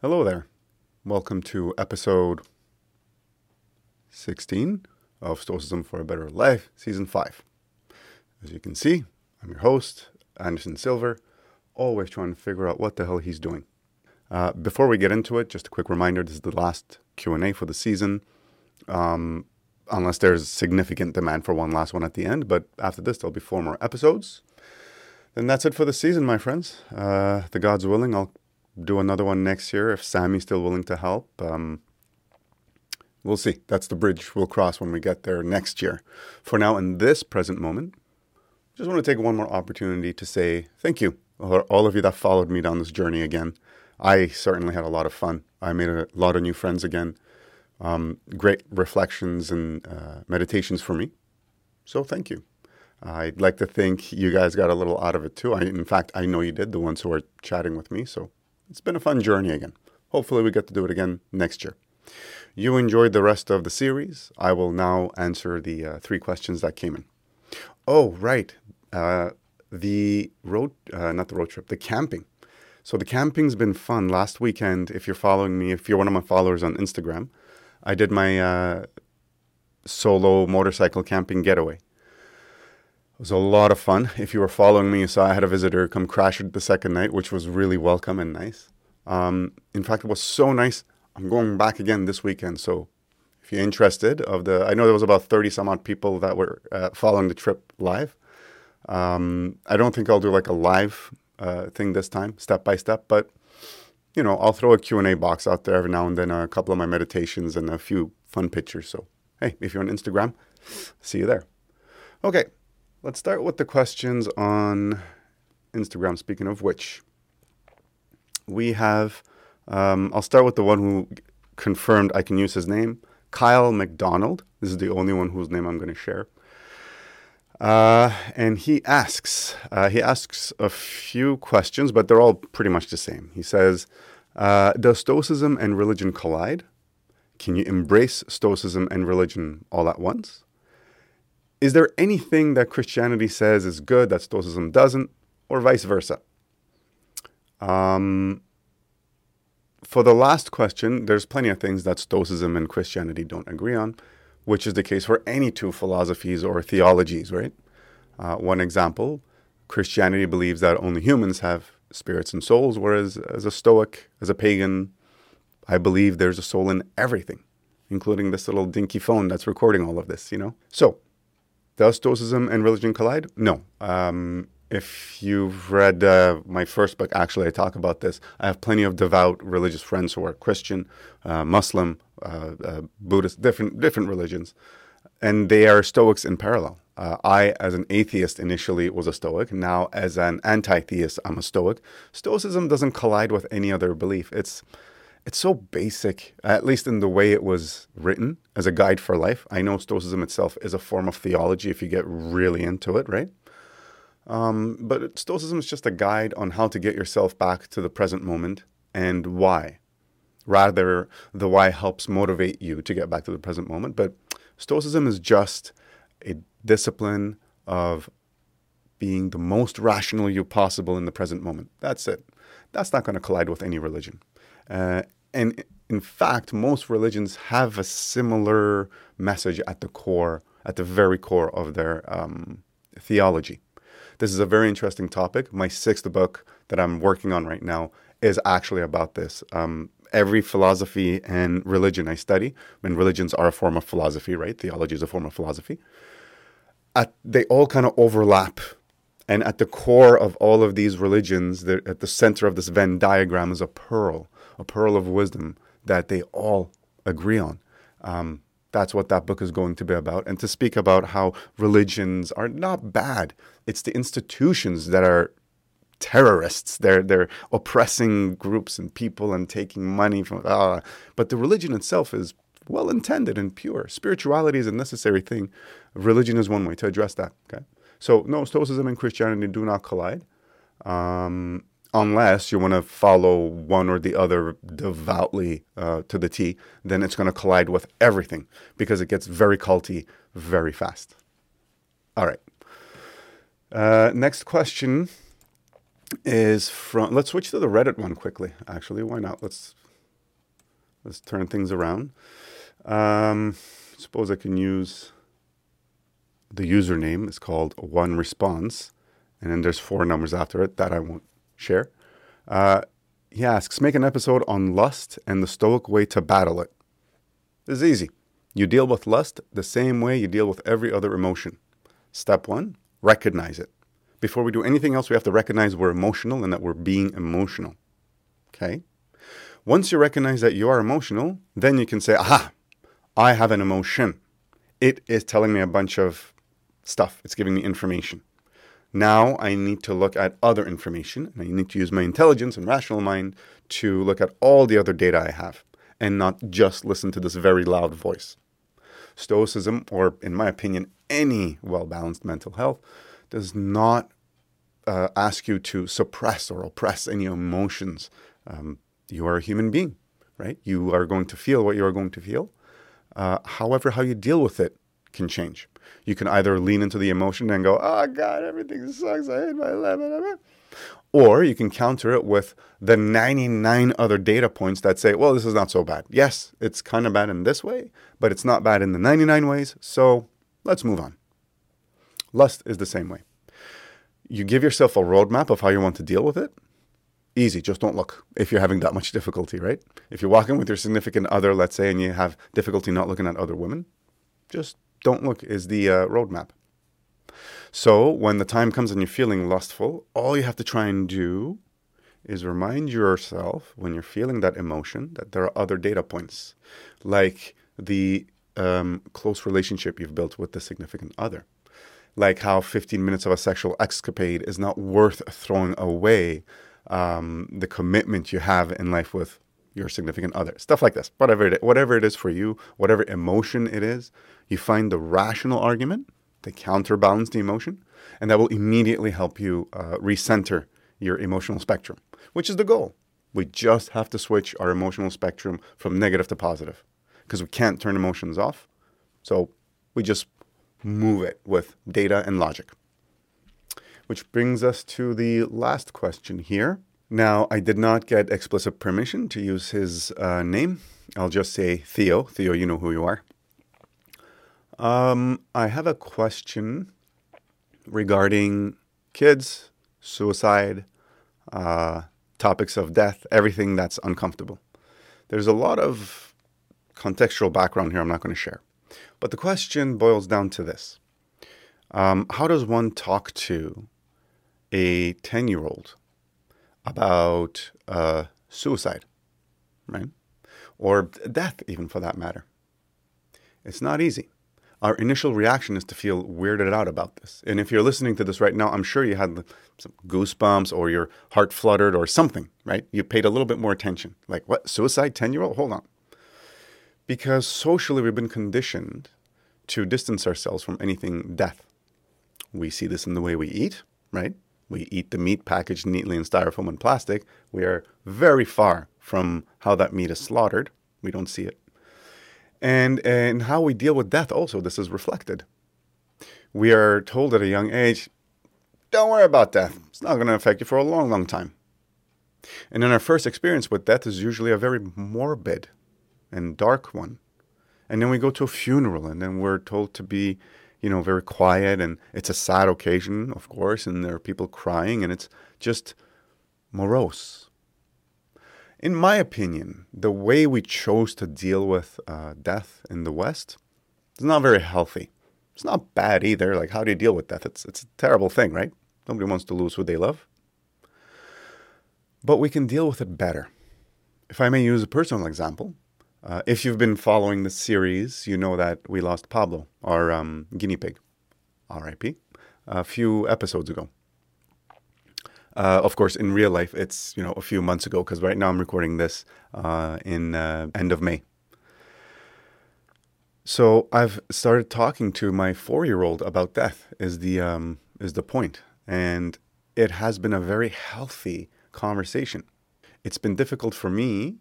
Hello there. Welcome to episode 16 of Stoicism for a Better Life, Season 5. As you can see, I'm your host, Anderson Silver, always trying to figure out what the hell he's doing. Uh, before we get into it, just a quick reminder, this is the last Q&A for the season. Um, unless there's significant demand for one last one at the end, but after this, there'll be four more episodes. Then that's it for the season, my friends. Uh, the God's willing, I'll do another one next year if Sammy's still willing to help. Um, we'll see. That's the bridge we'll cross when we get there next year. For now, in this present moment, just want to take one more opportunity to say thank you, all of you that followed me down this journey again. I certainly had a lot of fun. I made a lot of new friends again. Um, great reflections and uh, meditations for me. So thank you. I'd like to think you guys got a little out of it too. I, in fact, I know you did, the ones who are chatting with me. So it's been a fun journey again. Hopefully, we get to do it again next year. You enjoyed the rest of the series. I will now answer the uh, three questions that came in. Oh, right. Uh, the road, uh, not the road trip, the camping. So the camping's been fun. Last weekend, if you're following me, if you're one of my followers on Instagram, I did my uh, solo motorcycle camping getaway. It was a lot of fun. If you were following me, you saw I had a visitor come crash the second night, which was really welcome and nice. Um, in fact, it was so nice. I'm going back again this weekend. So if you're interested, of the I know there was about 30 some odd people that were uh, following the trip live. Um, I don't think I'll do like a live uh, thing this time, step by step, but you know, I'll throw a Q&A box out there every now and then, a couple of my meditations and a few fun pictures. So, hey, if you're on Instagram, see you there. Okay, Let's start with the questions on Instagram. Speaking of which, we have, um, I'll start with the one who confirmed I can use his name, Kyle McDonald. This is the only one whose name I'm going to share. Uh, and he asks, uh, he asks a few questions, but they're all pretty much the same. He says, uh, Does Stoicism and religion collide? Can you embrace Stoicism and religion all at once? Is there anything that Christianity says is good that Stoicism doesn't, or vice versa? Um, for the last question, there's plenty of things that Stoicism and Christianity don't agree on, which is the case for any two philosophies or theologies, right? Uh, one example Christianity believes that only humans have spirits and souls, whereas as a Stoic, as a pagan, I believe there's a soul in everything, including this little dinky phone that's recording all of this, you know? So, does Stoicism and religion collide? No. Um, if you've read uh, my first book, actually, I talk about this. I have plenty of devout religious friends who are Christian, uh, Muslim, uh, uh Buddhist, different different religions, and they are Stoics in parallel. Uh, I, as an atheist, initially was a Stoic. Now, as an anti-theist, I'm a Stoic. Stoicism doesn't collide with any other belief. It's it's so basic, at least in the way it was written as a guide for life. I know Stoicism itself is a form of theology if you get really into it, right? Um, but Stoicism is just a guide on how to get yourself back to the present moment and why. Rather, the why helps motivate you to get back to the present moment. But Stoicism is just a discipline of being the most rational you possible in the present moment. That's it. That's not going to collide with any religion. Uh, and in fact, most religions have a similar message at the core, at the very core of their um, theology. This is a very interesting topic. My sixth book that I'm working on right now is actually about this. Um, every philosophy and religion I study, and religions are a form of philosophy, right? Theology is a form of philosophy. At, they all kind of overlap. And at the core of all of these religions, at the center of this Venn diagram is a pearl a pearl of wisdom that they all agree on. Um, that's what that book is going to be about. And to speak about how religions are not bad, it's the institutions that are terrorists. They're they're oppressing groups and people and taking money from. Uh, but the religion itself is well intended and pure. Spirituality is a necessary thing. Religion is one way to address that. Okay, so no, Stoicism and Christianity do not collide. Um, unless you want to follow one or the other devoutly uh, to the T, then it's going to collide with everything because it gets very culty very fast. All right. Uh, next question is from. Let's switch to the Reddit one quickly. Actually, why not? Let's Let's turn things around. Um, suppose I can use the username. It's called one response, and then there's four numbers after it that I won't share. Uh, he asks, make an episode on lust and the Stoic way to battle it. This is easy. You deal with lust the same way you deal with every other emotion. Step one, recognize it. Before we do anything else, we have to recognize we're emotional and that we're being emotional. Okay? Once you recognize that you are emotional, then you can say, aha, I have an emotion. It is telling me a bunch of stuff, it's giving me information. Now I need to look at other information, and I need to use my intelligence and rational mind to look at all the other data I have and not just listen to this very loud voice. Stoicism, or in my opinion, any well balanced mental health, does not uh, ask you to suppress or oppress any emotions. Um, you are a human being, right? You are going to feel what you are going to feel. Uh, however, how you deal with it can change. You can either lean into the emotion and go, oh God, everything sucks. I hate my life. Or you can counter it with the 99 other data points that say, well, this is not so bad. Yes, it's kind of bad in this way, but it's not bad in the 99 ways. So let's move on. Lust is the same way. You give yourself a roadmap of how you want to deal with it. Easy, just don't look if you're having that much difficulty, right? If you're walking with your significant other, let's say, and you have difficulty not looking at other women, just don't look is the uh, roadmap. So when the time comes and you're feeling lustful, all you have to try and do is remind yourself when you're feeling that emotion that there are other data points, like the um, close relationship you've built with the significant other, like how 15 minutes of a sexual escapade is not worth throwing away um, the commitment you have in life with your significant other, stuff like this. Whatever it, whatever it is for you, whatever emotion it is, you find the rational argument to counterbalance the emotion, and that will immediately help you uh, recenter your emotional spectrum, which is the goal. We just have to switch our emotional spectrum from negative to positive because we can't turn emotions off. So we just move it with data and logic. Which brings us to the last question here. Now, I did not get explicit permission to use his uh, name. I'll just say Theo. Theo, you know who you are. Um, I have a question regarding kids, suicide, uh, topics of death, everything that's uncomfortable. There's a lot of contextual background here I'm not going to share. But the question boils down to this um, How does one talk to a 10 year old about uh, suicide, right? Or death, even for that matter? It's not easy our initial reaction is to feel weirded out about this. And if you're listening to this right now, I'm sure you had some goosebumps or your heart fluttered or something, right? You paid a little bit more attention. Like, what? Suicide? 10 year old? Hold on. Because socially, we've been conditioned to distance ourselves from anything death. We see this in the way we eat, right? We eat the meat packaged neatly in styrofoam and plastic. We are very far from how that meat is slaughtered. We don't see it. And in how we deal with death, also, this is reflected. We are told at a young age, don't worry about death. It's not going to affect you for a long, long time. And then our first experience with death is usually a very morbid and dark one. And then we go to a funeral, and then we're told to be, you know, very quiet. And it's a sad occasion, of course, and there are people crying, and it's just morose in my opinion, the way we chose to deal with uh, death in the West is not very healthy. It's not bad either. Like, how do you deal with death? It's, it's a terrible thing, right? Nobody wants to lose who they love. But we can deal with it better. If I may use a personal example, uh, if you've been following the series, you know that we lost Pablo, our um, guinea pig, RIP, a few episodes ago. Uh, of course, in real life, it's you know a few months ago because right now I'm recording this uh, in uh, end of May. So I've started talking to my four-year-old about death. Is the um, is the point, and it has been a very healthy conversation. It's been difficult for me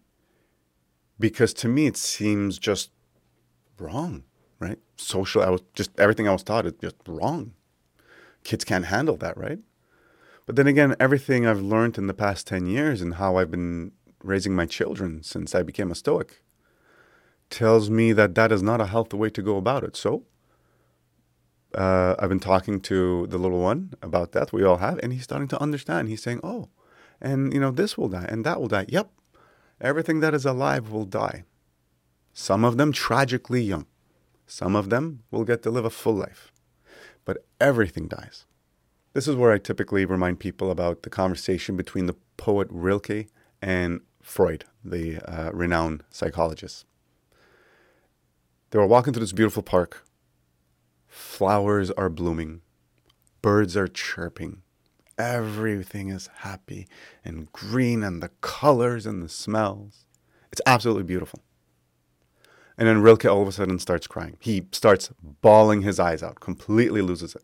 because to me it seems just wrong, right? Social, I was just everything I was taught is just wrong. Kids can't handle that, right? But then again, everything I've learned in the past 10 years and how I've been raising my children since I became a Stoic tells me that that is not a healthy way to go about it. So uh, I've been talking to the little one about that. We all have, and he's starting to understand. He's saying, "Oh, and you know, this will die, and that will die. Yep, everything that is alive will die. Some of them tragically young, some of them will get to live a full life, but everything dies." This is where I typically remind people about the conversation between the poet Rilke and Freud, the uh, renowned psychologist. They were walking through this beautiful park. Flowers are blooming, birds are chirping, everything is happy and green, and the colors and the smells. It's absolutely beautiful. And then Rilke all of a sudden starts crying. He starts bawling his eyes out, completely loses it.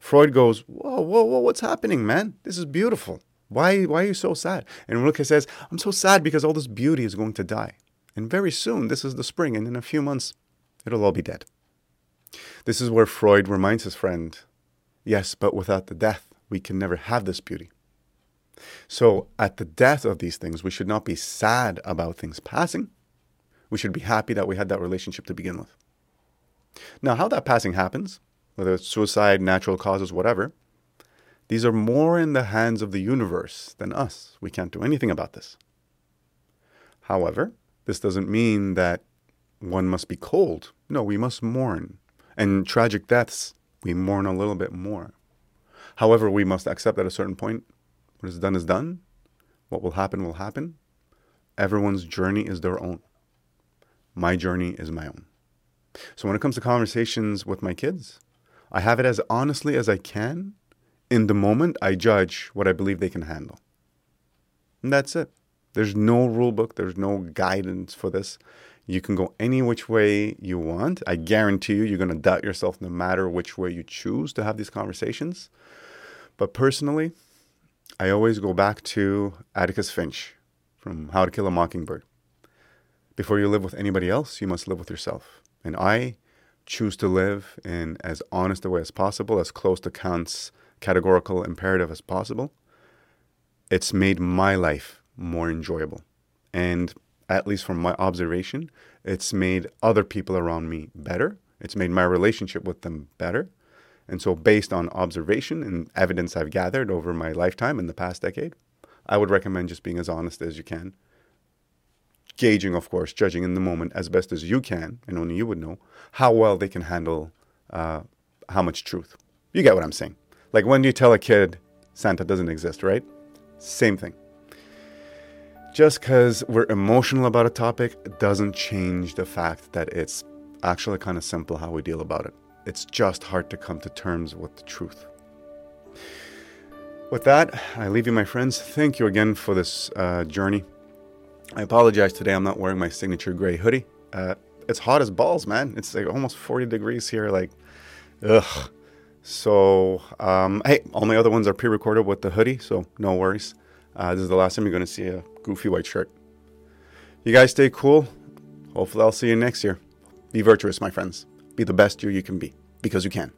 Freud goes, whoa, whoa, whoa, what's happening, man? This is beautiful. Why, why are you so sad? And Rilke says, I'm so sad because all this beauty is going to die. And very soon, this is the spring, and in a few months, it'll all be dead. This is where Freud reminds his friend, yes, but without the death, we can never have this beauty. So, at the death of these things, we should not be sad about things passing. We should be happy that we had that relationship to begin with. Now, how that passing happens, whether it's suicide, natural causes, whatever, these are more in the hands of the universe than us. We can't do anything about this. However, this doesn't mean that one must be cold. No, we must mourn. And tragic deaths, we mourn a little bit more. However, we must accept at a certain point what is done is done. What will happen will happen. Everyone's journey is their own. My journey is my own. So when it comes to conversations with my kids, I have it as honestly as I can. In the moment, I judge what I believe they can handle. And that's it. There's no rule book, there's no guidance for this. You can go any which way you want. I guarantee you, you're going to doubt yourself no matter which way you choose to have these conversations. But personally, I always go back to Atticus Finch from How to Kill a Mockingbird. Before you live with anybody else, you must live with yourself. And I choose to live in as honest a way as possible, as close to Kant's categorical imperative as possible, it's made my life more enjoyable. And at least from my observation, it's made other people around me better. It's made my relationship with them better. And so, based on observation and evidence I've gathered over my lifetime in the past decade, I would recommend just being as honest as you can gauging, of course, judging in the moment as best as you can, and only you would know how well they can handle uh, how much truth. You get what I'm saying? Like when you tell a kid Santa doesn't exist, right? Same thing. Just because we're emotional about a topic doesn't change the fact that it's actually kind of simple how we deal about it. It's just hard to come to terms with the truth. With that, I leave you, my friends. Thank you again for this uh, journey I apologize today. I'm not wearing my signature gray hoodie. Uh, it's hot as balls, man. It's like almost 40 degrees here. Like, ugh. So, um, hey, all my other ones are pre-recorded with the hoodie, so no worries. Uh, this is the last time you're going to see a goofy white shirt. You guys stay cool. Hopefully, I'll see you next year. Be virtuous, my friends. Be the best you you can be because you can.